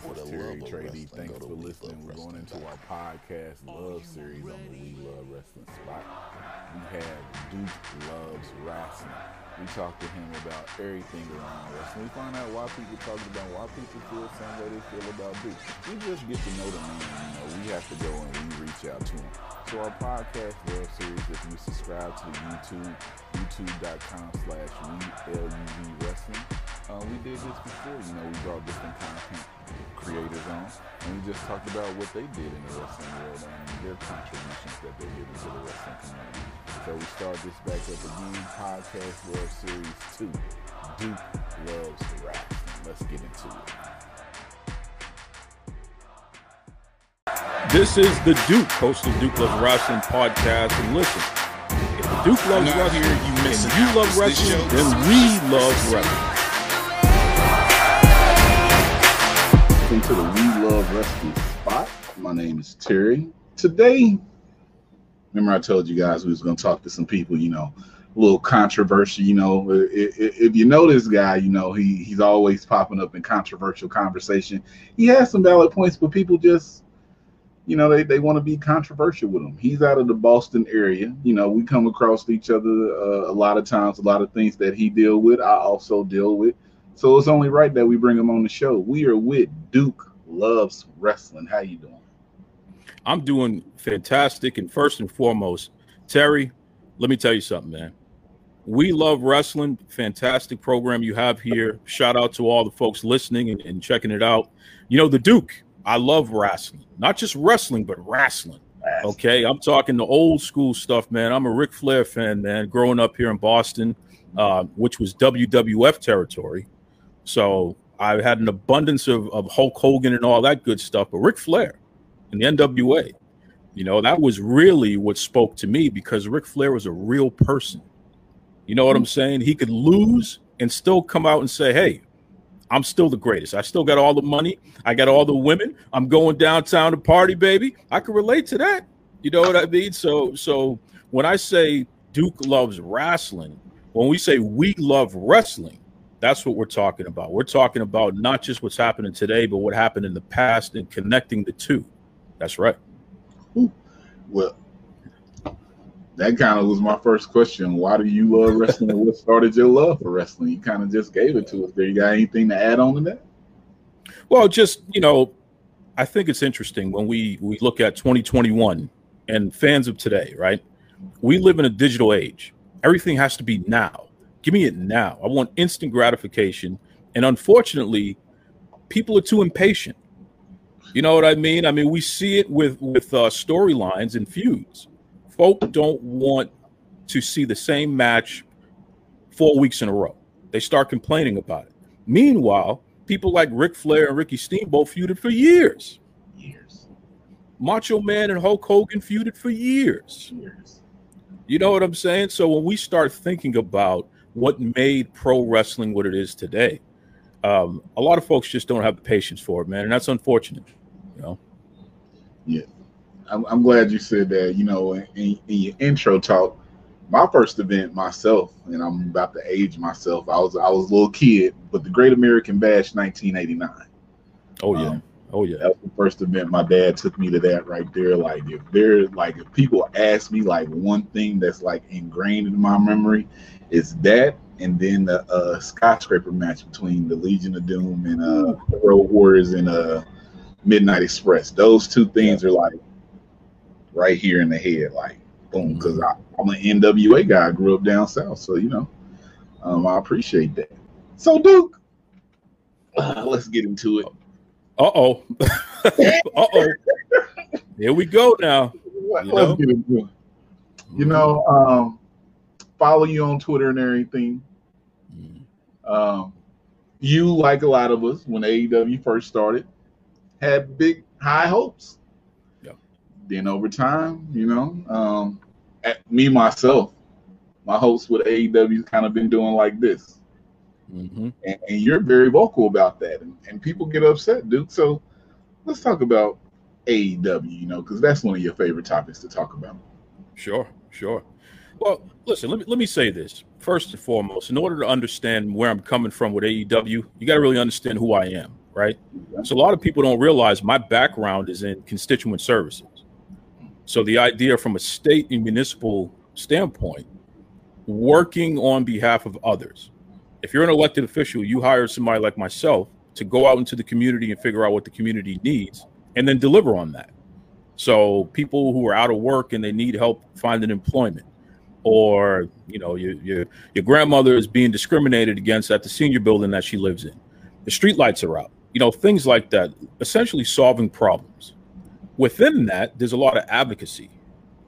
For the Terry Trady. Thanks for listening. We're going into our podcast love series on the We Love Wrestling spot. We have Duke Loves Wrestling. We talk to him about everything around wrestling. We find out why people talk about why people feel the same way they feel about Duke. We just get to know the man. You know, we have to go and we reach out to him. So our podcast love series, if you subscribe to the YouTube, youtube.com slash we L-U-V wrestling, uh, we did this before. You know, we brought different content creators on, and we just talked about what they did in the wrestling world and their contributions that they did into the wrestling community. So we start this back up again, podcast love series two, Duke loves wrestling. Let's get into it. This is the Duke, host of Duke Loves Wrestling podcast. And listen, if Duke loves wrestling here, you missing and you love It's wrestling, show. then we love wrestling. Welcome to the We Love Wrestling spot. My name is Terry. Today, remember I told you guys we was going to talk to some people, you know, a little controversial, you know. I- i- If you know this guy, you know, he he's always popping up in controversial conversation. He has some valid points, but people just, you know, they, they want to be controversial with him. He's out of the Boston area. You know, we come across each other uh, a lot of times, a lot of things that he deal with, I also deal with. So it's only right that we bring him on the show. We are with Duke Loves Wrestling. How you doing? I'm doing fantastic. And first and foremost, Terry, let me tell you something, man. We love wrestling. Fantastic program you have here. Shout out to all the folks listening and, and checking it out. You know, the Duke, I love wrestling. Not just wrestling, but wrestling. Okay, I'm talking the old school stuff, man. I'm a Ric Flair fan, man. Growing up here in Boston, uh, which was WWF territory, so I had an abundance of, of Hulk Hogan and all that good stuff. But Ric Flair and the NWA, you know, that was really what spoke to me because Ric Flair was a real person. You know what I'm saying? He could lose and still come out and say, "Hey, I'm still the greatest. I still got all the money. I got all the women. I'm going downtown to party, baby. I can relate to that. You know what I mean? So, so when I say Duke loves wrestling, when we say we love wrestling, that's what we're talking about. We're talking about not just what's happening today, but what happened in the past and connecting the two. That's right. Well, that kind of was my first question. Why do you love wrestling? what started your love for wrestling? You kind of just gave it to us. There, you got anything to add on to that? Well, just you know, I think it's interesting when we we look at 2021 and fans of today, right? We live in a digital age. Everything has to be now. Give me it now. I want instant gratification, and unfortunately, people are too impatient. You know what I mean? I mean, we see it with with uh, storylines and feuds. Folk don't want to see the same match four weeks in a row. They start complaining about it. Meanwhile, people like Ric Flair and Ricky Steamboat feuded for years. Years, Macho Man and Hulk Hogan feuded for years. years. You know what I'm saying? So when we start thinking about what made pro wrestling what it is today, um, a lot of folks just don't have the patience for it, man, and that's unfortunate. You know, I'm, I'm glad you said that. You know, in, in your intro talk, my first event myself, and I'm about to age myself. I was I was a little kid, but the Great American Bash 1989. oh yeah, Um, oh yeah, That was the first event my dad took me to that right there. Like if there like if people ask me like one thing that's like ingrained in my memory is that and then the uh skyscraper match between the Legion of Doom and uh the Road Warriors and uh Midnight Express. Those two things are like right here in the head, like boom, because I'm an NWA guy. I grew up down south, so you know, um, I appreciate that. So Duke, uh, let's get into it. uh oh, uh oh. Here we go now. Let- You Let's know? get into it. You know, um, follow you on Twitter and everything. Mm. Um, you, like a lot of us, when AEW first started, had big high hopes. Yeah. Then over time, you know, um, at me myself, my hopes with AEW kind of been doing like this, Mhm. and, and you're very vocal about that, and, and people get upset, Duke. So let's talk about AEW, you know, because that's one of your favorite topics to talk about. Sure, sure. Well, listen, let me let me say this. First and foremost, in order to understand where I'm coming from with AEW, you got to really understand who I am. right? So a lot of people don't realize my background is in constituent services. So the idea from a state and municipal standpoint, working on behalf of others. If you're an elected official, you hire somebody like myself to go out into the community and figure out what the community needs and then deliver on that. So people who are out of work and they need help finding employment, or you know, your your, your grandmother is being discriminated against at the senior building that she lives in. The street lights are out. You know, things like that. Essentially solving problems. Within that, there's a lot of advocacy,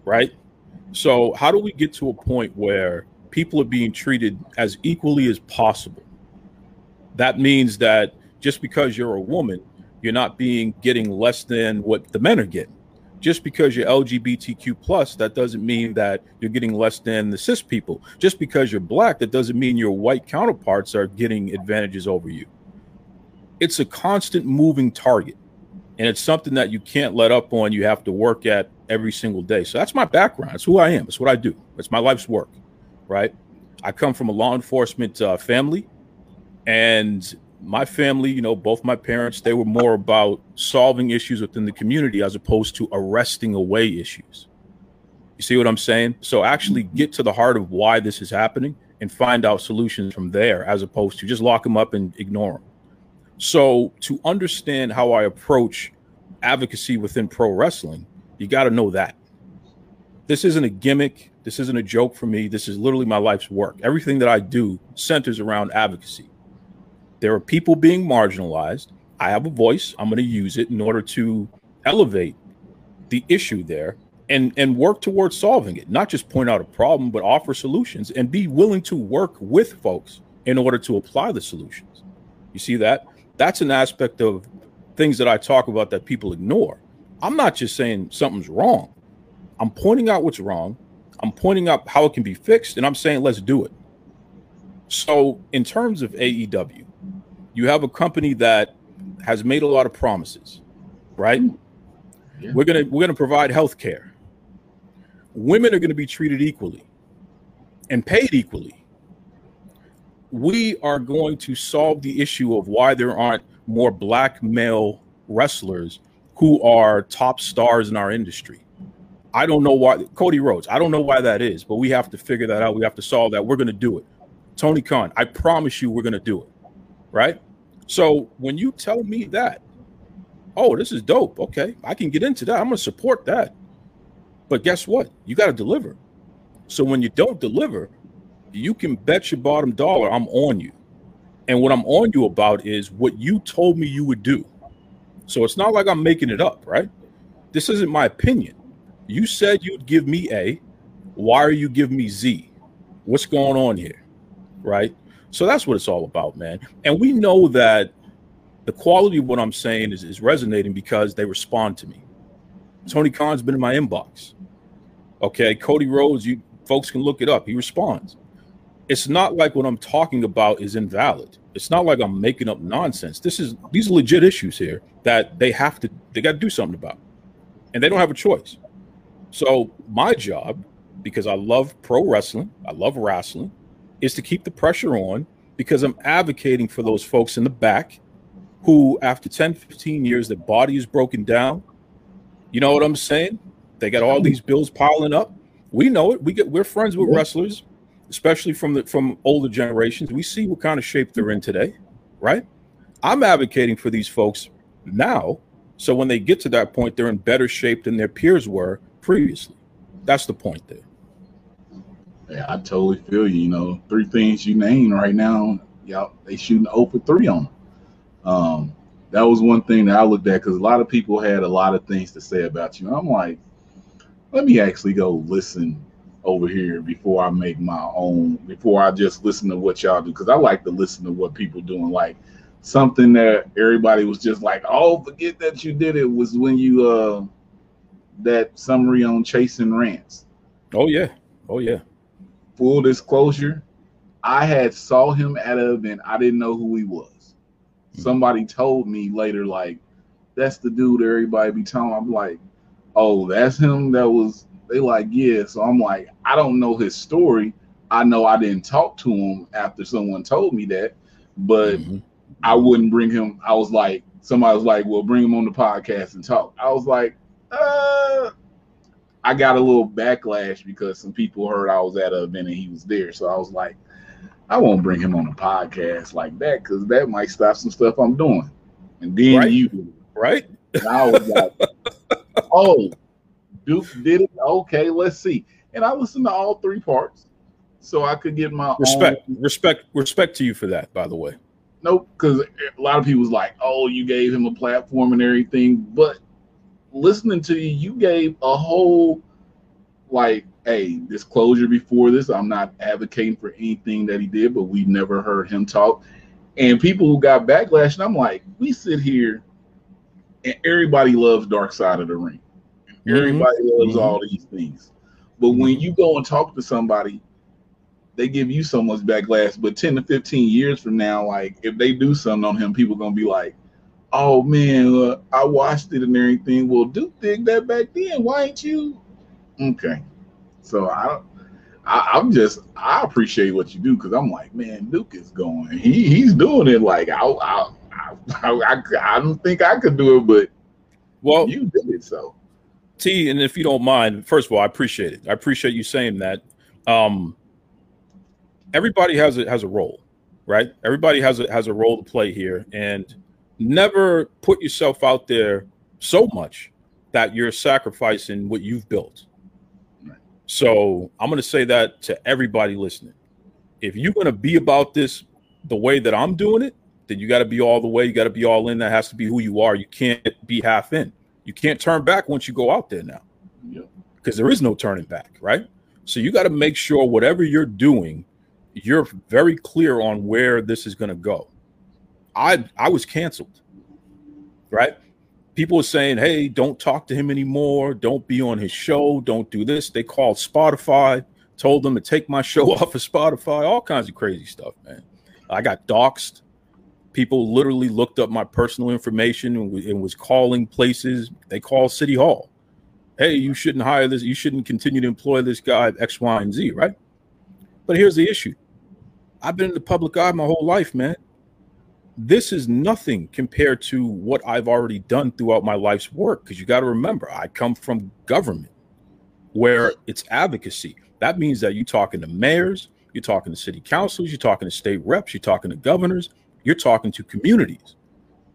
right? So how do we get to a point where people are being treated as equally as possible? That means that just because you're a woman, you're not being getting less than what the men are getting. Just because you're LGBTQ plus, that doesn't mean that you're getting less than the cis people. Just because you're black, that doesn't mean your white counterparts are getting advantages over you. It's a constant moving target. And it's something that you can't let up on. You have to work at every single day. So that's my background. It's who I am. It's what I do. It's my life's work, right? I come from a law enforcement uh, family, and my family, you know, both my parents, they were more about solving issues within the community as opposed to arresting away issues. You see what I'm saying? So actually get to the heart of why this is happening and find out solutions from there as opposed to just lock them up and ignore them. So to understand how I approach advocacy within pro wrestling, you got to know that. This isn't a gimmick. This isn't a joke for me. This is literally my life's work. Everything that I do centers around advocacy there are people being marginalized. I have a voice. I'm going to use it in order to elevate the issue there and and work towards solving it. Not just point out a problem, but offer solutions and be willing to work with folks in order to apply the solutions. You see that? That's an aspect of things that I talk about that people ignore. I'm not just saying something's wrong. I'm pointing out what's wrong. I'm pointing out how it can be fixed, and I'm saying let's do it. So, in terms of AEW, you have a company that has made a lot of promises, right? Hmm. Yeah. We're gonna we're gonna provide health care. Women are gonna be treated equally and paid equally. We are going to solve the issue of why there aren't more black male wrestlers who are top stars in our industry. I don't know why Cody Rhodes. I don't know why that is, but we have to figure that out. We have to solve that. We're going to do it. Tony Khan, I promise you, we're going to do it right? So when you tell me that, oh, this is dope. Okay, I can get into that. I'm gonna support that. But guess what? You got to deliver. So when you don't deliver, you can bet your bottom dollar I'm on you. And what I'm on you about is what you told me you would do. So it's not like I'm making it up, right? This isn't my opinion. You said you'd give me A. Why are you giving me Z? What's going on here? Right? So that's what it's all about, man. And we know that the quality of what I'm saying is, is resonating because they respond to me. Tony Khan's been in my inbox. Okay, Cody Rhodes, you folks can look it up. He responds. It's not like what I'm talking about is invalid. It's not like I'm making up nonsense. This is these are legit issues here that they have to they got to do something about. And they don't have a choice. So my job because I love pro wrestling, I love wrestling, is to keep the pressure on because I'm advocating for those folks in the back who, after 10, 15 years, their body is broken down. You know what I'm saying? They got all these bills piling up. We know it. We get we're friends with wrestlers, especially from the from older generations. We see what kind of shape they're in today, right? I'm advocating for these folks now, so when they get to that point, they're in better shape than their peers were previously. That's the point there. Yeah, I totally feel you. You know, three things you named right now, y'all they shooting open three on them. Um, that was one thing that I looked at because a lot of people had a lot of things to say about you. I'm like, let me actually go listen over here before I make my own, before I just listen to what y'all do. Because I like to listen to what people doing. Like something that everybody was just like, oh, forget that you did it was when you uh that summary on chasing rants. Oh yeah. Oh yeah full disclosure, I had saw him at an event. I didn't know who he was. Mm-hmm. Somebody told me later, like, that's the dude everybody be telling. I'm like, oh, that's him. That was they like, yeah. So I'm like, I don't know his story. I know I didn't talk to him after someone told me that, but mm-hmm. I wouldn't bring him. I was like, somebody was like, "Well, bring him on the podcast and talk." I was like, uh. I got a little backlash because some people heard I was at an event and he was there. So I was like, I won't bring him on a podcast like that because that might stop some stuff I'm doing. And then right. you, right? And I was like, oh, Duke did it. Okay, let's see. And I listened to all three parts, so I could get my respect, own. respect, respect to you for that. By the way, nope, because a lot of people was like, "Oh, you gave him a platform and everything," but listening to you, you gave a whole like, "Hey, disclosure before this. I'm not advocating for anything that he did, but we never heard him talk." And people who got backlash, and I'm like, we sit here, and everybody loves Dark Side of the Ring. Everybody mm-hmm. loves mm-hmm. all these things. But when you go and talk to somebody, they give you so much backlash. But 10 to 15 years from now, like if they do something on him, people gonna be like, oh man, uh, I watched it and everything. Well, Duke did that back then. Why ain't you? Okay. So I I, am just I appreciate what you do because I'm like, man, Duke is going. He he's doing it. Like I I I, I, I don't think I could do it, but well, you did it. So T, and if you don't mind, first of all, I appreciate it. I appreciate you saying that. Um, everybody has a has a role, right? Everybody has a has a role to play here, and never put yourself out there so much that you're sacrificing what you've built. So I'm going to say that to everybody listening. If you're going to be about this the way that I'm doing it, then you got to be all the way. You got to be all in. That has to be who you are. You can't be half in. You can't turn back once you go out there now, because there is no turning back, right? So you got to make sure whatever you're doing, you're very clear on where this is going to go. I I was canceled, right? People were saying, "Hey, don't talk to him anymore. Don't be on his show. Don't do this." They called Spotify, told them to take my show off of Spotify. All kinds of crazy stuff, man. I got doxxed people literally looked up my personal information and, and was calling places. They called City Hall. Hey, you shouldn't hire this. You shouldn't continue to employ this guy X, Y, and Z, right? But here's the issue. I've been in the public eye my whole life, man. This is nothing compared to what I've already done throughout my life's work. Because you got to remember, I come from government where it's advocacy. That means that you're talking to mayors, you're talking to city councils, you're talking to state reps, you're talking to governors, you're talking to communities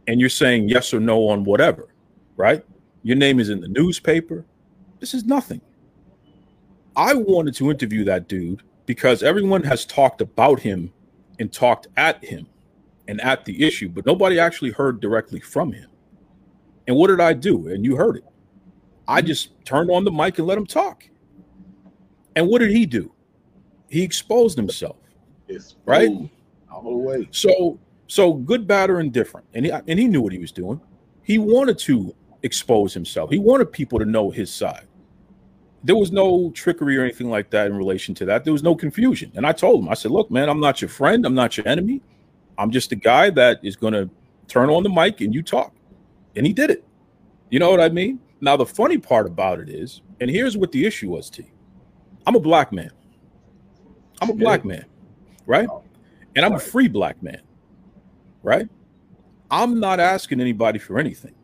and you're saying yes or no on whatever, right? Your name is in the newspaper. This is nothing. I wanted to interview that dude because everyone has talked about him and talked at him and at the issue, but nobody actually heard directly from him. And what did I do? And you heard it. I just turned on the mic and let him talk. And what did he do? He exposed himself. It's right? All the way. So so good, bad, or indifferent, and he and he knew what he was doing. He wanted to expose himself. He wanted people to know his side. There was no trickery or anything like that in relation to that. There was no confusion. And I told him, I said, "Look, man, I'm not your friend. I'm not your enemy. I'm just a guy that is going to turn on the mic and you talk." And he did it. You know what I mean? Now the funny part about it is, and here's what the issue was, T. I'm a black man. I'm a black man, right? And I'm a free black man right? I'm not asking anybody for anything.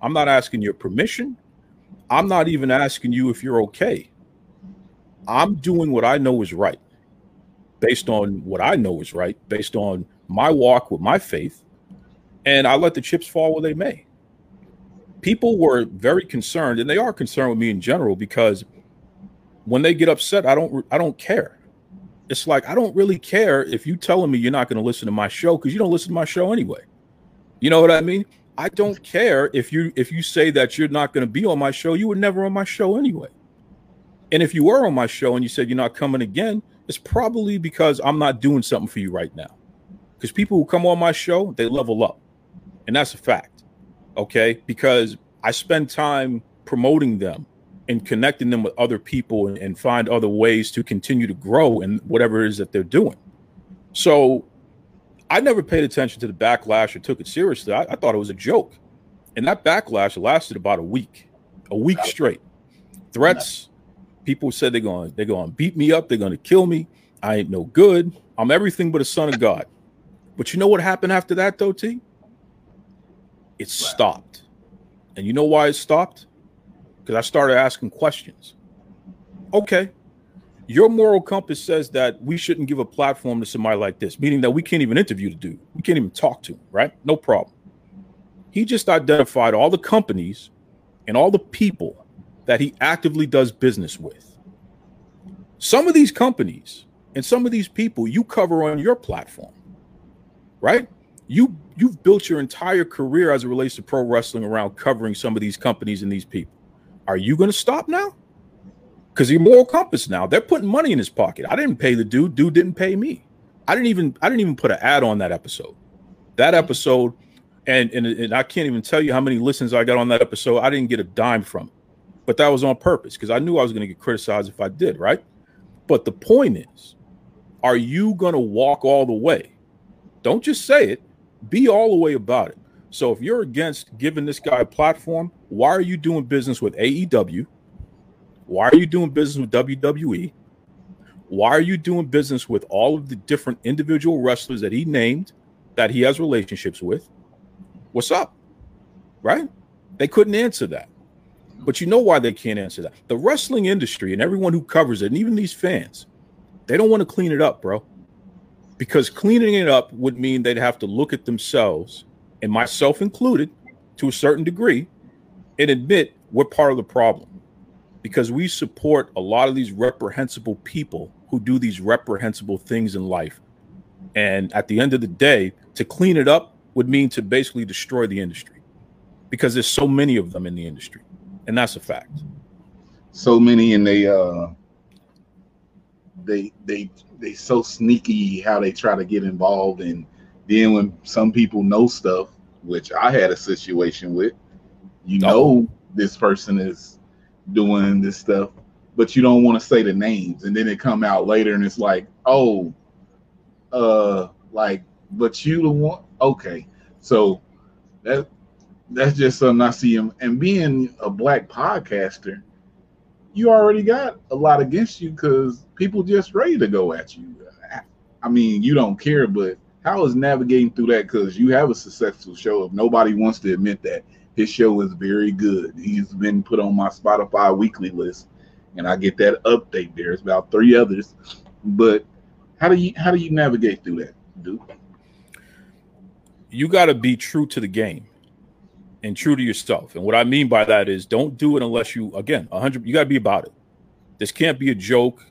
I'm not asking your permission. I'm not even asking you if you're okay. I'm doing what I know is right based on what I know is right, based on my walk with my faith. And I let the chips fall where they may. People were very concerned, and they are concerned with me in general because when they get upset, I don't I don't care it's like I don't really care if you telling me you're not going to listen to my show because you don't listen to my show anyway. You know what I mean? I don't care if you if you say that you're not going to be on my show. You were never on my show anyway. And if you were on my show and you said you're not coming again, it's probably because I'm not doing something for you right now. Because people who come on my show, they level up, and that's a fact. Okay, because I spend time promoting them and connecting them with other people and, and find other ways to continue to grow in whatever it is that they're doing. So I never paid attention to the backlash or took it seriously. I, I thought it was a joke. And that backlash lasted about a week, a week straight. Threats, people said they're going, they're going to beat me up, they're going to kill me. I ain't no good. I'm everything but a son of God. But you know what happened after that, though, T? It stopped. And you know why it stopped? Because I started asking questions. Okay, your moral compass says that we shouldn't give a platform to somebody like this, meaning that we can't even interview the dude. We can't even talk to him, right? No problem. He just identified all the companies and all the people that he actively does business with. Some of these companies and some of these people you cover on your platform, right? You you've built your entire career as it relates to pro wrestling around covering some of these companies and these people. Are you going to stop now? because your moral compass now they're putting money in his pocket. I didn't pay the dude. Dude didn't pay me. I didn't even I didn't even put an ad on that episode. That episode, and and, and I can't even tell you how many listens I got on that episode. I didn't get a dime from it, but that was on purpose because I knew I was going to get criticized if I did. Right. But the point is, are you going to walk all the way? Don't just say it. Be all the way about it. So if you're against giving this guy a platform, why are you doing business with AEW? Why are you doing business with WWE? Why are you doing business with all of the different individual wrestlers that he named that he has relationships with? What's up? Right? They couldn't answer that. But you know why they can't answer that? The wrestling industry and everyone who covers it, and even these fans, they don't want to clean it up, bro. Because cleaning it up would mean they'd have to look at themselves, and myself included, to a certain degree, and admit we're part of the problem because we support a lot of these reprehensible people who do these reprehensible things in life. And at the end of the day, to clean it up would mean to basically destroy the industry because there's so many of them in the industry. And that's a fact. So many and they uh they they they so sneaky how they try to get involved. And then when some people know stuff, which I had a situation with, you oh. know this person is doing this stuff, but you don't want to say the names, and then it come out later, and it's like, oh, uh, like, but you the one, okay, so that that's just something I see. Him, and being a black podcaster, you already got a lot against you because people just ready to go at you. I mean, you don't care, but how is navigating through that? Because you have a successful show. If nobody wants to admit that, his show is very good. He's been put on my Spotify weekly list, and I get that update there. It's about three others. But how do you how do you navigate through that, dude? You got to be true to the game and true to yourself. And what I mean by that is don't do it unless you again, 100 you got to be about it. This can't be a joke.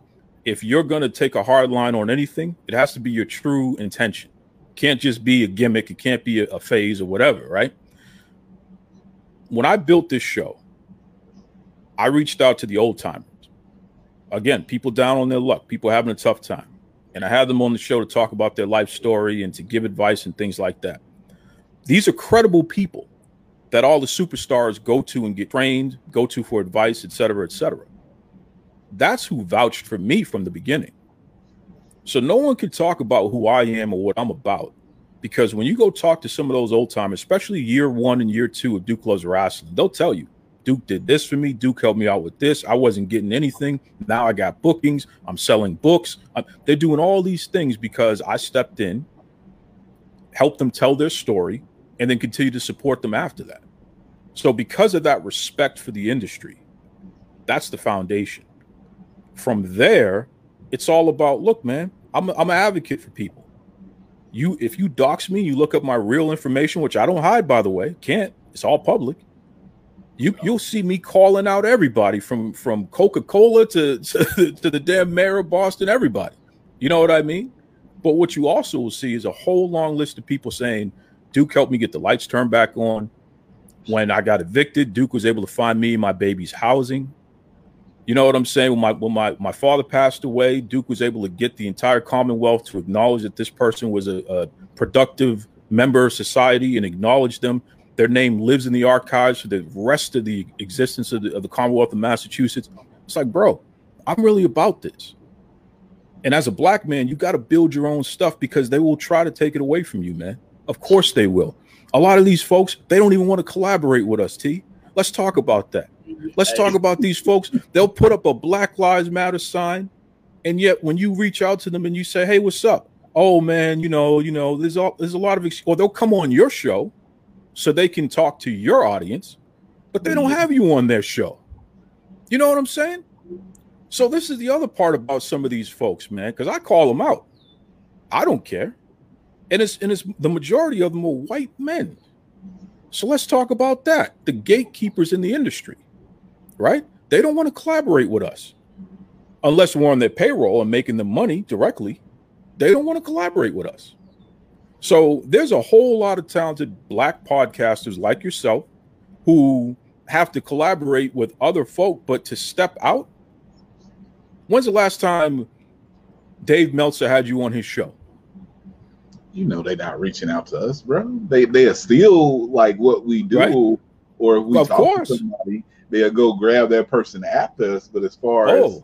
If you're going to take a hard line on anything, it has to be your true intention. Can't just be a gimmick, it can't be a, a phase or whatever, right? when I built this show, I reached out to the old timers. Again, people down on their luck, people having a tough time. And I had them on the show to talk about their life story and to give advice and things like that. These are credible people that all the superstars go to and get trained, go to for advice, et cetera, et cetera. That's who vouched for me from the beginning. So no one can talk about who I am or what I'm about because when you go talk to some of those old timers, especially year one and year two of Duke Loves Wrestling, they'll tell you Duke did this for me. Duke helped me out with this. I wasn't getting anything. Now I got bookings. I'm selling books. I'm, they're doing all these things because I stepped in, helped them tell their story, and then continue to support them after that. So, because of that respect for the industry, that's the foundation. From there, it's all about look, man, I'm, I'm an advocate for people you if you dox me, you look up my real information, which I don't hide, by the way, can't. It's all public. You you'll see me calling out everybody from from Coca Cola to, to to the damn mayor of Boston, everybody. You know what I mean? But what you also will see is a whole long list of people saying, Duke helped me get the lights turned back on. When I got evicted, Duke was able to find me my baby's housing. You know what I'm saying? When my when my, my father passed away, Duke was able to get the entire Commonwealth to acknowledge that this person was a, a productive member of society and acknowledge them. Their name lives in the archives for the rest of the existence of the, of the Commonwealth of Massachusetts. It's like, bro, I'm really about this. And as a black man, you got to build your own stuff because they will try to take it away from you, man. Of course they will. A lot of these folks, they don't even want to collaborate with us, T. Let's talk about that. Let's talk about these folks. They'll put up a Black Lives Matter sign, and yet when you reach out to them and you say, "Hey, what's up?" oh man, you know, you know, there's all there's a lot of ex- or they'll come on your show so they can talk to your audience, but they don't Mm-hmm. have you on their show. You know what I'm saying? So this is the other part about some of these folks, man, because I call them out. I don't care. And it's and it's the majority of them are white men. So let's talk about that. The gatekeepers in the industry, right? They don't want to collaborate with us unless we're on their payroll and making them money directly. They don't want to collaborate with us. So there's a whole lot of talented black podcasters like yourself who have to collaborate with other folk, but to step out. When's the last time Dave Meltzer had you on his show? You know they're not reaching out to us, bro. They they are still like what we do, Right. or if we Of talk course. to somebody, they'll go grab that person after us. But as far as Oh,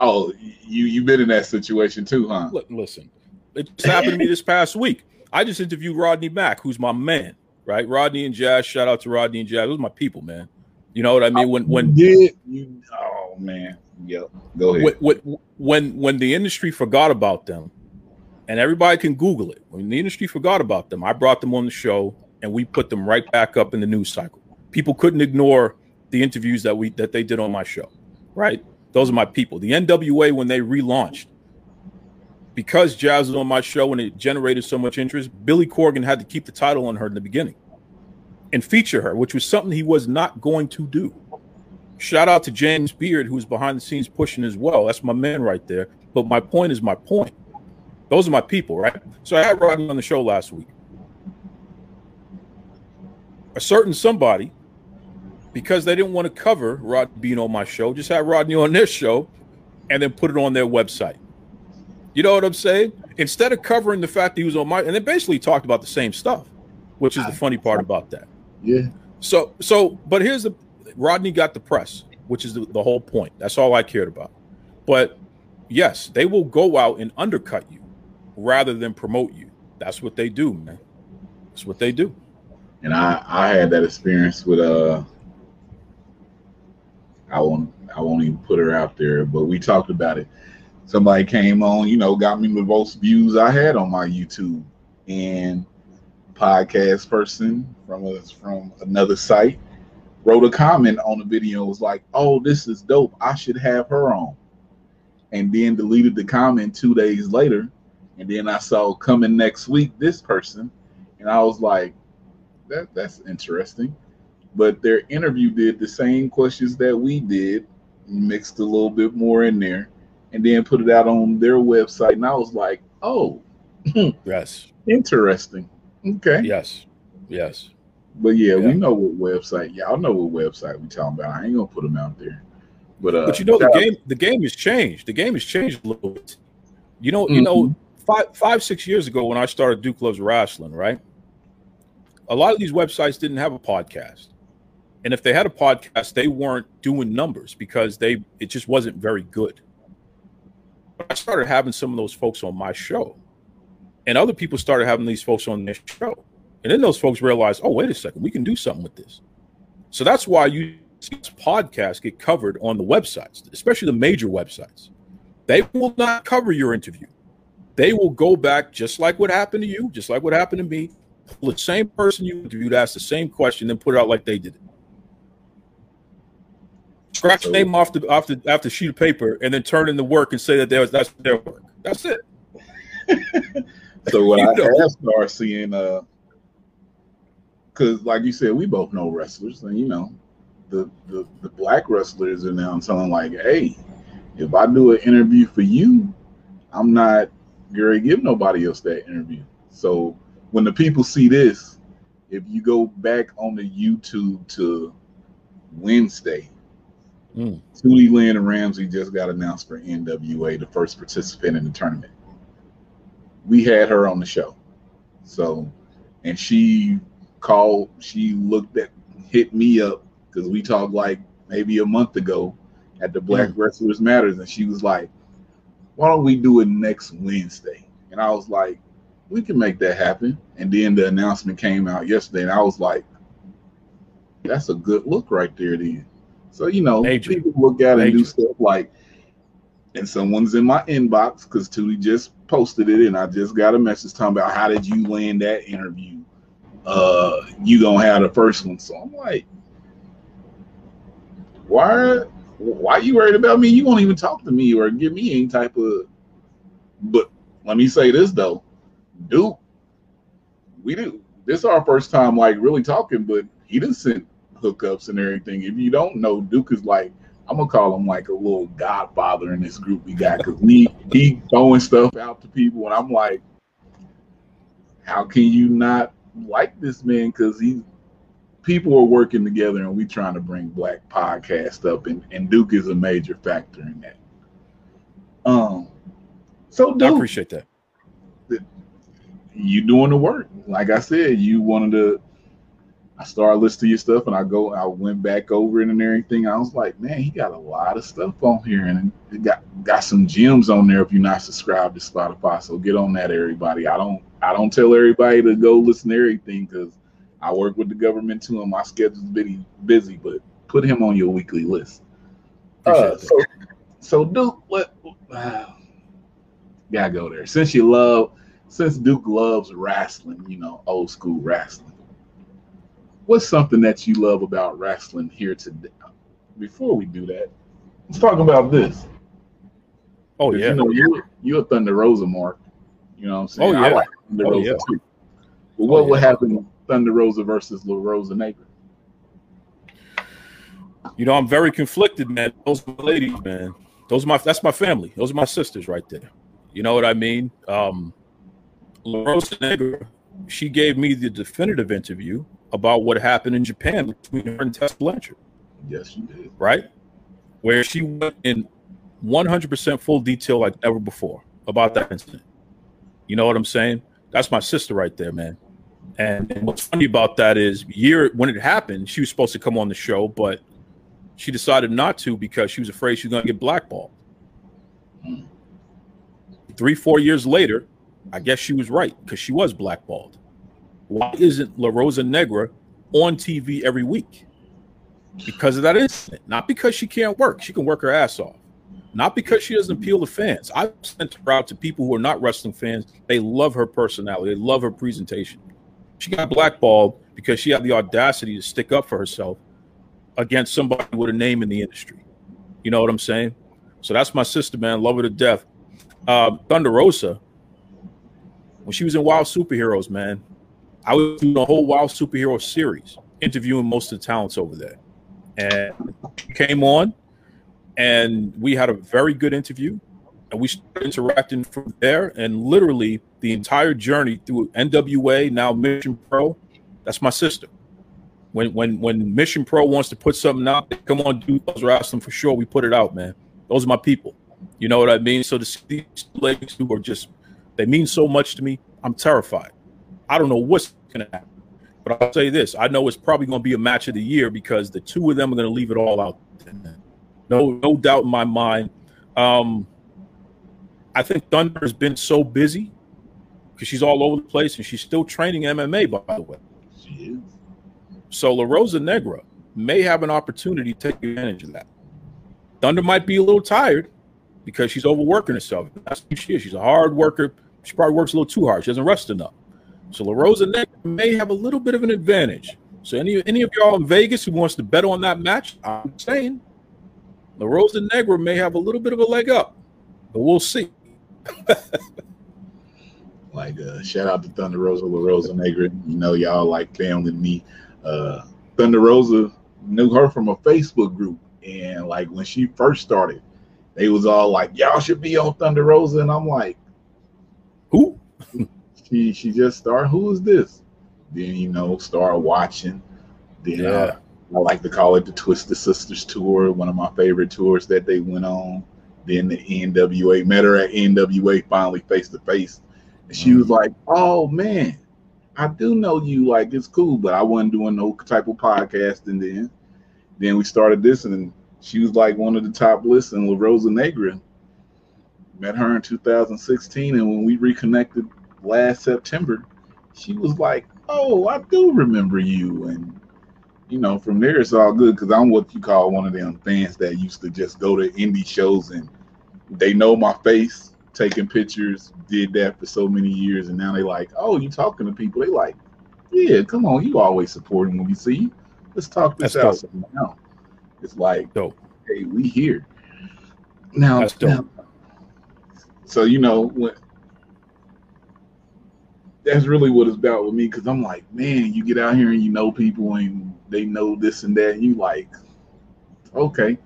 oh, you you been in that situation too, huh? li- listen, it just happened to me this past week. I just interviewed Rodney Mack, who's my man, right? Rodney and Jazz. Shout out to Rodney and Jazz. Those are my people, man. You know what I mean? When when did you? Oh man, yep. Go ahead. when when when the industry forgot about them, and everybody can Google it. When the industry forgot about them, I brought them on the show, and we put them right back up in the news cycle. People couldn't ignore the interviews that we that they did on my show, right? Those are my people. The NWA when they relaunched, because Jazz was on my show and it generated so much interest, Billy Corgan had to keep the title on her in the beginning and feature her, which was something he was not going to do. Shout out to James Beard, who's behind the scenes pushing as well. That's my man right there. But my point is my point. Those are my people, right? So I had Rodney on the show last week. A certain somebody, because they didn't want to cover Rodney being on my show, just had Rodney on their show and then put it on their website. You know what I'm saying? Instead of covering the fact that he was on my, and they basically talked about the same stuff, which is the funny part about that. yeah, So, so, but here's the Rodney got the press, which is the, the whole point. That's all I cared about. But yes, they will go out and undercut you rather than promote you. That's what they do, man. That's what they do. and I I had that experience with uh. I won't I won't even put her out there, but we talked about it. Somebody came on, you know, got me the most views I had on my YouTube, and podcast person from a, from another site wrote a comment on the video. Was like, "Oh, this is dope. I should have her on," and then deleted the comment two days later. And then I saw coming next week this person, and I was like, "That that's interesting." But their interview did the same questions that we did, mixed a little bit more in there, and then put it out on their website. And I was like, "Oh, Yes. interesting." Okay. Yes. Yes. But yeah, Yeah. we know what website. Y'all know what website we talking about. I ain't gonna put them out there. But uh, But you know the game the game has changed. The game has changed a little bit. You know, you know, Mhm. Five five, six years ago when I started Duke Loves Wrestling, right? A lot of these websites didn't have a podcast. And if they had a podcast, they weren't doing numbers because they it just wasn't very good. But I started having some of those folks on my show. And other people started having these folks on their show. And then those folks realized, oh, wait a second, we can do something with this. So that's why you see podcasts get covered on the websites, especially the major websites. They will not cover your interview. They will go back just like what happened to you, just like what happened to me. Pull the same person you interviewed, ask the same question, then put it out like they did it. Scratch the name off the off the off the sheet of paper and then turn in the work and say that there was that's their work. That's it. So what You I know. have started seeing, uh, because like you said, we both know wrestlers, and you know, the the, the black wrestlers are now telling like, hey, if I do an interview for you, I'm not gonna give nobody else that interview. So when the people see this, if you go back on the YouTube to Wednesday, Mm. Tootie Lynn and Ramsey just got announced for NWA, the first participant in the tournament. We had her on the show. So, and she called, she looked at, hit me up because we talked like maybe a month ago at the Black Wrestlers Matters, and she was like, why don't we do it next Wednesday? And I was like, we can make that happen. And then the announcement came out yesterday, and I was like, that's a good look right there, then. So, you know, Major. people look at it and do stuff like, and someone's in my inbox because Tootie just posted it, and I just got a message talking about how did you land that interview? Uh, you gonna have the first one. So I'm like, why? Why you worried about me? You won't even talk to me or give me any type of. But let me say this though, Duke, we do. This is our first time like really talking, but he didn't send hookups and everything. If you don't know, Duke is like I'm gonna call him like a little godfather in this group we got because he he throwing stuff out to people, and I'm like, how can you not like this man? Because he people are working together, and we're trying to bring Black podcast up, and, and Duke is a major factor in that. Um, so Duke, I appreciate that. You doing the work, like I said, you wanted to I started listening to your stuff and I go, I went back over it and everything. I was like, man, he got a lot of stuff on here and it got got some gems on there if you're not subscribed to Spotify. So get on that, everybody. I don't I don't tell everybody to go listen to everything because I work with the government too and my schedule's busy busy, but put him on your weekly list. Uh, so, so Duke, let uh, gotta go there. Since you love, since Duke loves wrestling, you know, old school wrestling what's something that you love about wrestling here today? Before we do that, let's talk about this. Oh yeah, you know you're you're a Thunder Rosa mark. You know what I'm saying? Oh yeah, like Thunder oh, Rosa yeah. too. But what Oh, would happen Thunder Rosa versus La Rosa Negra? You know, I'm very conflicted, man. Those ladies, man. Those are my that's my family. Those are my sisters right there. You know what I mean? Um La Rosa Negra, she gave me the definitive interview about what happened in Japan between her and Tessa Blanchard, Yes, you did. right? Where she went in 100% full detail like ever before about that incident. You know what I'm saying? That's my sister right there, man. And, and what's funny about that is year when it happened, she was supposed to come on the show, but she decided not to because she was afraid she was going to get blackballed. Three, four years later, I guess she was right because she was blackballed. Why isn't La Rosa Negra on TV every week? Because of that incident, not because she can't work. She can work her ass off. Not because she doesn't appeal to fans. I've sent her out to people who are not wrestling fans. They love her personality. They love her presentation. She got blackballed because she had the audacity to stick up for herself against somebody with a name in the industry. You know what I'm saying? So that's my sister, man. Love her to death. Uh, Thunder Rosa, when she was in Wild Superheroes, man, I was doing a whole Wild Superhero series, interviewing most of the talents over there. And came on, and we had a very good interview. And we started interacting from there. And literally, the entire journey through NWA, now Mission Pro, that's my sister. When when when Mission Pro wants to put something out, come on, do those wrestling for sure. We put it out, man. Those are my people. You know what I mean? So to these ladies who are just they mean so much to me, I'm terrified. I don't know what's gonna happen. But I'll say this: I know it's probably going to be a match of the year because the two of them are going to leave it all out. No, no doubt in my mind. Um, I think Thunder has been so busy because she's all over the place and she's still training MMA. By the way, She is. so La Rosa Negra may have an opportunity to take advantage of that. Thunder might be a little tired because she's overworking herself. That's who she is. She's a hard worker. She probably works a little too hard. She doesn't rest enough. So La Rosa Negra may have a little bit of an advantage. So any any of y'all in Vegas who wants to bet on that match, I'm saying La Rosa Negra may have a little bit of a leg up, but we'll see. Like uh, shout out to Thunder Rosa, La Rosa Negra. You know, y'all like family to me. Uh, Thunder Rosa knew her from a Facebook group, and like when she first started, they was all like, "Y'all should be on Thunder Rosa," and I'm like, Who? she she just started. Who is this? Then you know, start watching. Then uh, I like to call it the Twisted Sisters tour, one of my favorite tours that they went on. Then the NWA met her at NWA finally face to face, she was like, "Oh man, I do know you. Like it's cool, but I wasn't doing no type of podcasting then." Then we started this, and she was like one of the top lists in La Rosa Negra. Met her in 2016, and when we reconnected last September, she was like, "Oh, I do remember you," and you know, from there it's all good because I'm what you call one of them fans that used to just go to indie shows and they know my face, taking pictures, did that for so many years, and now they like, oh, you talking to people? They like, yeah, come on, you always supporting when we see you. Let's talk this That's out now. It's like, dope. hey, we here. Now, That's dope. Now, so you know when that's really what it's about with me because I'm like, man, you get out here and you know people and they know this and that, and you like, okay,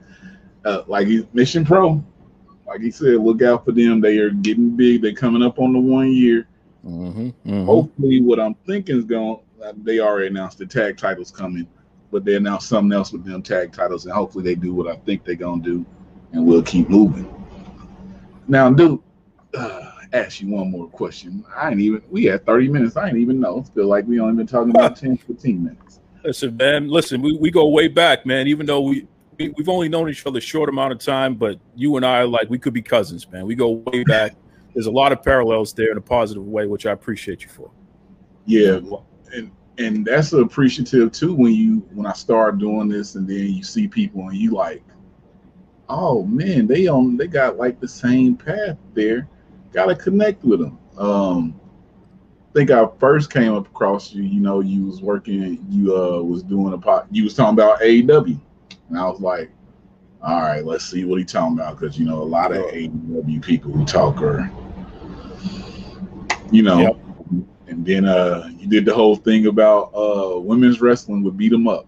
uh, like Mission Pro, like he said, look out for them. They are getting big. They're coming up on the one year. Mm-hmm, mm-hmm. Hopefully, what I'm thinking is going. Uh, they already announced the tag titles coming, but they announced something else with them tag titles, and hopefully they do what I think they're gonna do, and we'll keep moving. Now, dude, uh, ask you one more question. I ain't even. We had 30 minutes. I ain't even know. Feel like we only been talking about 10, 15 minutes. Listen, man. Listen, we, we go way back, man. Even though we we, have only known each other a short amount of time, but you and I are like we could be cousins, man. We go way back. There's a lot of parallels there in a positive way, which I appreciate you for. Yeah, and and that's appreciative too when you when I start doing this, and then you see people and you like, oh man, they on they got like the same path there. Got to connect with them. Um, I think I first came across you. You know, you was working. You uh was doing a pot. You was talking about AEW. And I was like, all right, let's see what he's talking about. Because, you know, a lot of AEW people who talk are, you know, yep. and then uh, you did the whole thing about uh, women's wrestling would beat them up.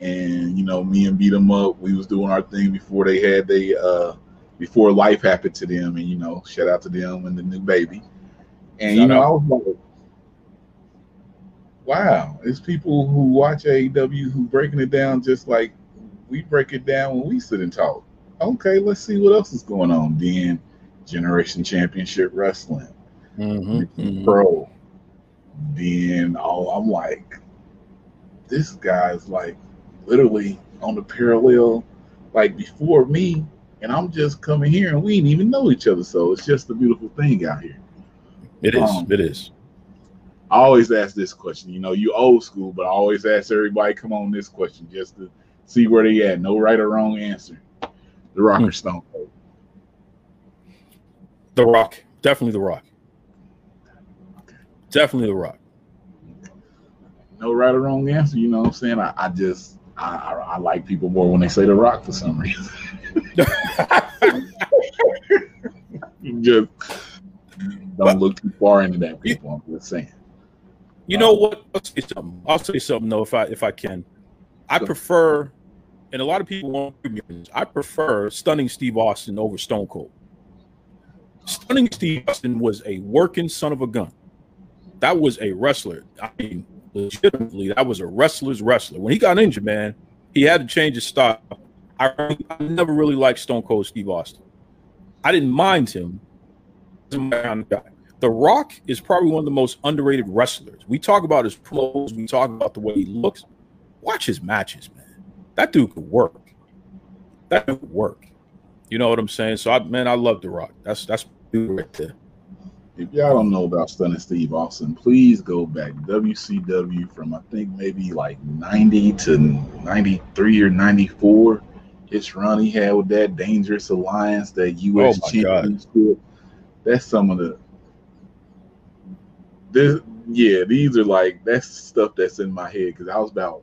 And, you know, me and beat them up, we was doing our thing before they had they, uh, before life happened to them. And, you know, shout out to them and the new baby. And, shout you know, out. I was like, wow, it's people who watch AEW who breaking it down just like we break it down when we sit and talk. Okay, let's see what else is going on. Then Generation Championship Wrestling, mm-hmm, mm-hmm. Pro. Then oh, I'm like, this guy's like literally on the parallel, like before me, and I'm just coming here and we didn't even know each other. So it's just a beautiful thing out here. It is. Um, it is. I always ask this question. You know, you old school, but I always ask everybody, come on, this question just to see where they at. No right or wrong answer. The Rock hmm. or Stone Cold? The Rock. Definitely The Rock. Definitely The Rock. No right or wrong answer. You know what I'm saying? I, I just I, I, I like people more when they say The Rock for some reason. just don't look too far into that, people. I'm just saying. You know what? I'll say something. I'll say something though, if I if I can. I prefer and a lot of people won't agree with I prefer stunning Steve Austin over Stone Cold. Stunning Steve Austin was a working son of a gun. That was a wrestler. I mean, legitimately, that was a wrestler's wrestler. When he got injured, man, he had to change his style. I, I never really liked Stone Cold Steve Austin. I didn't mind him. The Rock is probably one of the most underrated wrestlers. We talk about his clothes, we talk about the way he looks. Watch his matches, man that dude could work. That could work. You know what I'm saying? So, I, man, I love The Rock. That's that's dude right there. If y'all don't know about Stunning Steve Austin, please go back WCW from I think maybe like 90 to 93 or 94. His run he had with that Dangerous Alliance, that U.S. Oh Championship. That's some of the. This, yeah, these are like that's stuff that's in my head because I was about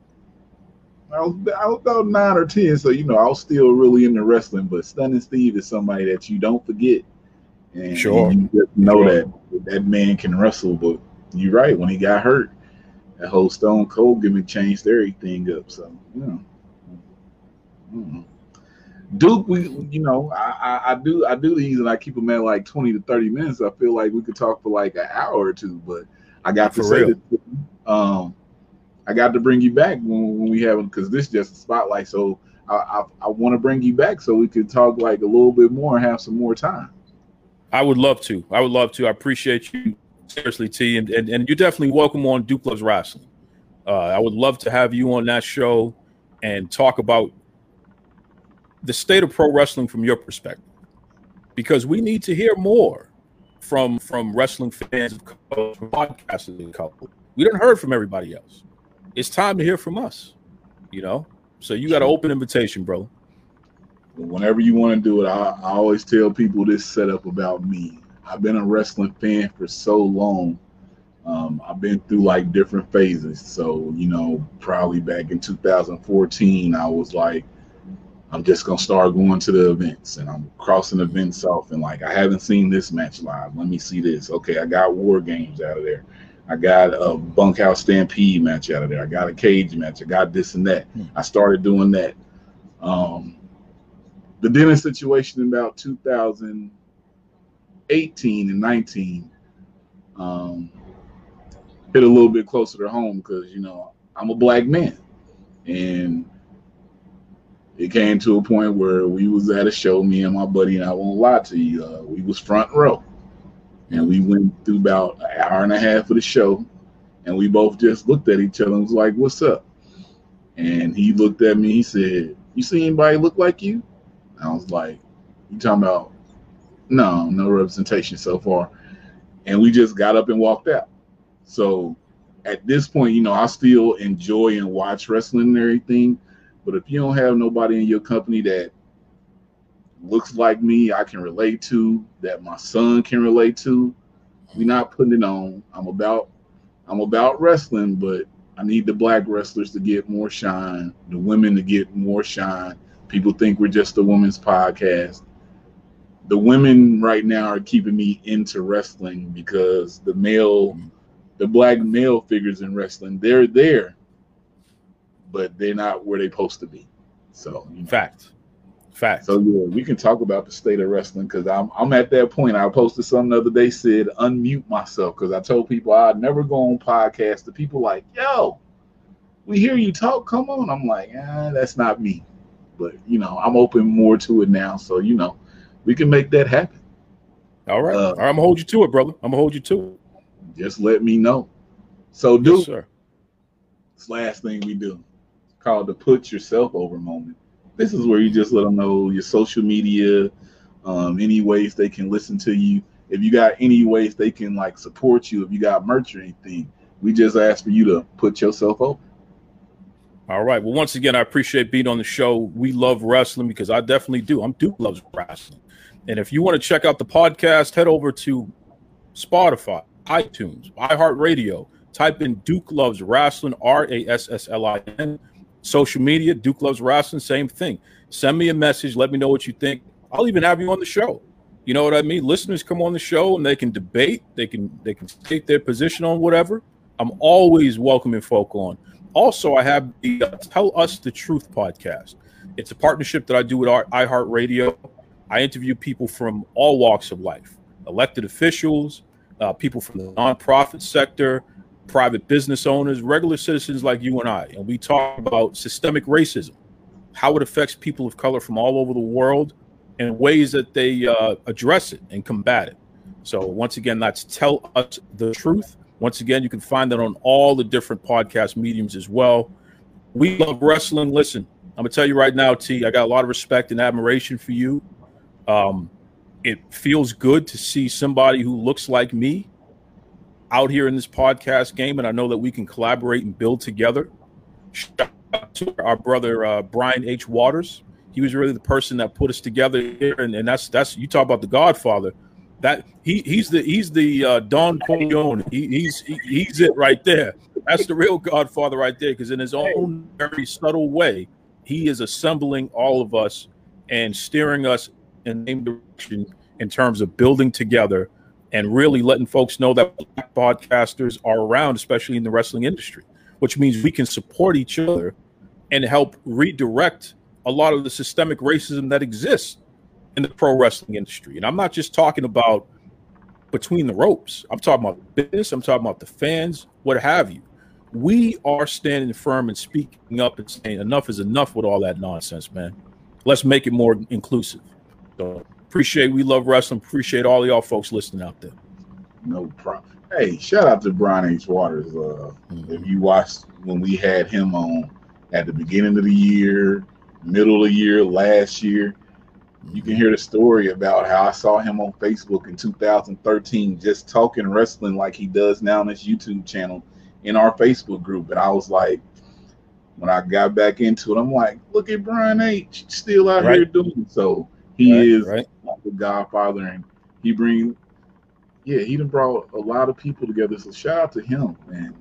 I was, I was about nine or ten, so you know I was still really into wrestling. But Stunning Steve is somebody that you don't forget, and, sure. you know sure. that that man can wrestle. But you're right, when he got hurt, that whole Stone Cold gimmick changed everything up. So you know, mm-hmm. Duke, we you know I, I, I do I do these and I keep them at like twenty to thirty minutes. I feel like we could talk for like an hour or two, but I got to for say real. this. Um, I got to bring you back when, when we have because this is just a spotlight. So I, I, I want to bring you back so we could talk like a little bit more and have some more time. I would love to. I would love to. I appreciate you seriously, T, and and, and you're definitely welcome on Duke Loves Rasslin. Uh, I would love to have you on that show and talk about the state of pro wrestling from your perspective, because we need to hear more from from wrestling fans, podcasters, We didn't heard from everybody else it's time to hear from us. You know, so you got an open invitation, bro. whenever you want to do it, I, I always tell people this setup about me. I've been a wrestling fan for so long. Um, I've been through like different phases. So, you know, probably back in 2014, I was like, I'm just gonna start going to the events and I'm crossing events off and like I haven't seen this match live. Let me see this. Okay, I got war games out of there. I got a bunkhouse stampede match out of there. I got a cage match. I got this and that. Hmm. I started doing that. Um, the dinner situation in about 2018 and 19 um, hit a little bit closer to home because you know I'm a black man, and it came to a point where we was at a show, me and my buddy, and I won't lie to you, uh, we was front row, and we went through about an hour and a half of the show, and we both just looked at each other and was like, "What's up?" And he looked at me. He said, "You see anybody look like you?" I was like, "You talking about?" No, no representation so far. And we just got up and walked out. So at this point, you know, I still enjoy and watch wrestling and everything. But if you don't have nobody in your company that looks like me, I can relate to, that my son can relate to, we're not putting it on. I'm about I'm about wrestling, but I need the black wrestlers to get more shine, the women to get more shine. People think we're just a women's podcast. The women right now are keeping me into wrestling because the male, the black male figures in wrestling, they're there, but they're not where they're supposed to be. So, know. fact, fact. So yeah, we can talk about the state of wrestling because I'm I'm at that point. I posted something the other day said unmute myself because I told people I'd never go on podcast. The people like, yo, we hear you talk. Come on. I'm like, ah, that's not me. But you know, I'm open more to it now, so you know, we can make that happen. All right, uh, all right I'm gonna hold you to it, brother. I'm gonna hold you to it. Just let me know. So, do yes, sir. This last thing we do, called the put yourself over moment. This is where you just let them know your social media, um, any ways they can listen to you. If you got any ways they can like support you, if you got merch or anything, we just ask for you to put yourself over. All right. Well, once again, I appreciate being on the show. We love wrestling because I definitely do. I'm Duke loves wrestling. And if you want to check out the podcast, head over to Spotify, iTunes, iHeartRadio. Type in Duke Loves Rasslin, R A S S L I N. Social media, Duke Loves Rasslin, same thing. Send me a message. Let me know what you think. I'll even have you on the show. You know what I mean? Listeners come on the show and they can debate. They can they can take their position on whatever. I'm always welcoming folk on. Also, I have the uh, Tell Us the Truth podcast. It's a partnership that I do with iHeartRadio. I interview people from all walks of life elected officials, uh, people from the nonprofit sector, private business owners, regular citizens like you and I. And we talk about systemic racism, how it affects people of color from all over the world, and ways that they uh, address it and combat it. So, once again, that's Tell Us the Truth. Once again, you can find that on all the different podcast mediums as well. We love wrestling. Listen, I'm gonna tell you right now, T. I got a lot of respect and admiration for you. Um, it feels good to see somebody who looks like me out here in this podcast game, and I know that we can collaborate and build together. Shout out to our brother uh, Brian H. Waters. He was really the person that put us together here, and, and that's that's you talk about the Godfather that he he's the he's the uh, Don Corleone. He, he's he, he's it right there. That's the real Godfather right there. Because in his own very subtle way, he is assembling all of us and steering us in the same direction in terms of building together and really letting folks know that black podcasters are around, especially in the wrestling industry, which means we can support each other and help redirect a lot of the systemic racism that exists in the pro wrestling industry. And I'm not just talking about between the ropes. I'm talking about business. I'm talking about the fans, what have you. We are standing firm and speaking up and saying enough is enough with all that nonsense, man. Let's make it more inclusive. So appreciate we love wrestling. Appreciate all y'all folks listening out there. No problem. Hey, shout out to Brian H. Waters. Uh, mm-hmm. If you watched when we had him on at the beginning of the year, middle of the year, last year, you can hear the story about how I saw him on Facebook in 2013 just talking wrestling like he does now on his YouTube channel in our Facebook group. And I was like, when I got back into it, I'm like, look at Brian H. still out right. here doing. So he right, is right. the Godfather, and he bring, yeah, he done brought a lot of people together. So shout out to him. And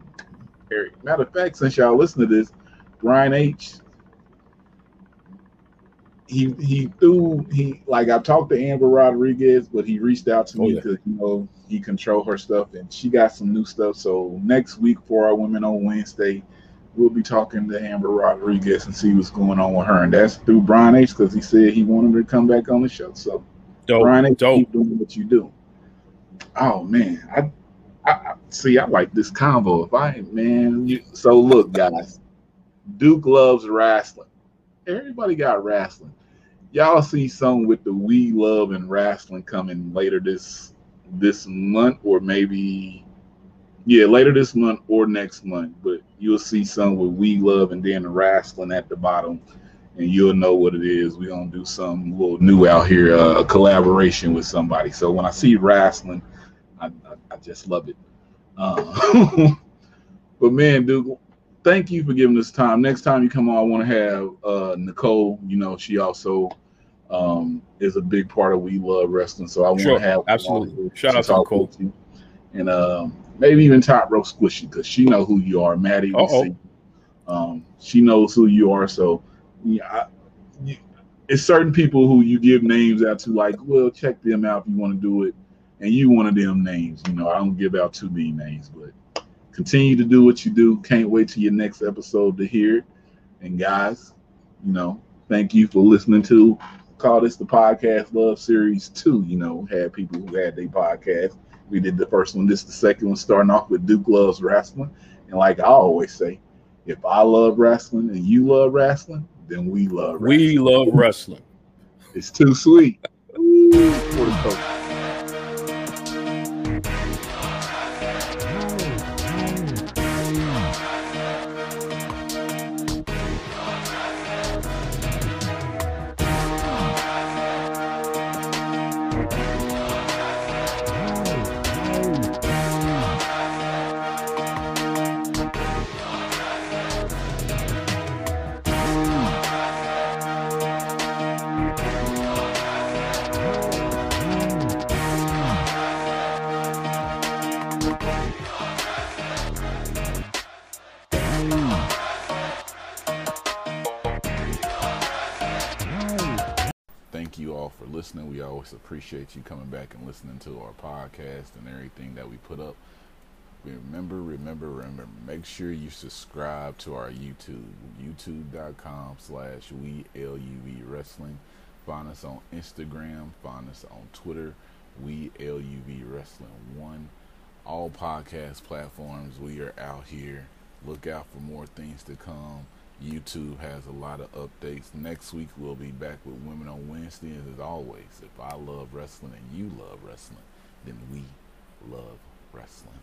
Eric, matter of fact, since y'all listen to this, Brian H. He he threw he like I talked to Amber Rodriguez, but he reached out to oh, me because yeah. you know he control her stuff and she got some new stuff. So next week for our women on Wednesday, we'll be talking to Amber Rodriguez and see what's going on with her. And that's through Brian H. because he said he wanted her to come back on the show. So dope, Brian H. Dope. keep doing what you do. Oh man, I, I see. I like this combo. If I man, you, so look, guys, Duke loves wrestling. Everybody got wrestling. Y'all see some with the We Love and Wrestling coming later this this month, or maybe yeah, later this month or next month. But you'll see some with We Love and then the wrestling at the bottom, and you'll know what it is. We're gonna do something a little new out here, uh, a collaboration with somebody. So when I see wrestling, I, I, I just love it. Uh, but man, Duke, thank you for giving us time. Next time you come on, I want to have uh, Nicole. You know, she also um, is a big part of We Love Wrestling. So I want sure, to have absolutely shout out to Nicole. And um, maybe even top rope squishy because she know who you are, Maddie. Um, she knows who you are, so yeah, I, you, it's certain people who you give names out to, like, well, check them out if you want to do it, and you one of them names. You know, I don't give out too many names, but continue to do what you do. Can't wait to your next episode to hear it. And guys, you know, thank you for listening to call this the podcast love series two. You know, had people who had their podcast we did the first one. This is the second one, starting off with Duke Loves Rasslin. And like I always say, if I love wrestling and you love wrestling, then we love wrestling. We love wrestling. It's too sweet. Ooh, appreciate you coming back and listening to our podcast and everything that we put up. Remember, remember, remember, make sure you subscribe to our YouTube, youtube.com slash we LUV wrestling. Find us on Instagram, find us on Twitter, we LUV wrestling one. All podcast platforms, we are out here. Look out for more things to come. YouTube has a lot of updates. Next week we'll be back with Women on Wednesdays as always. If I love wrestling and you love wrestling, then we love wrestling.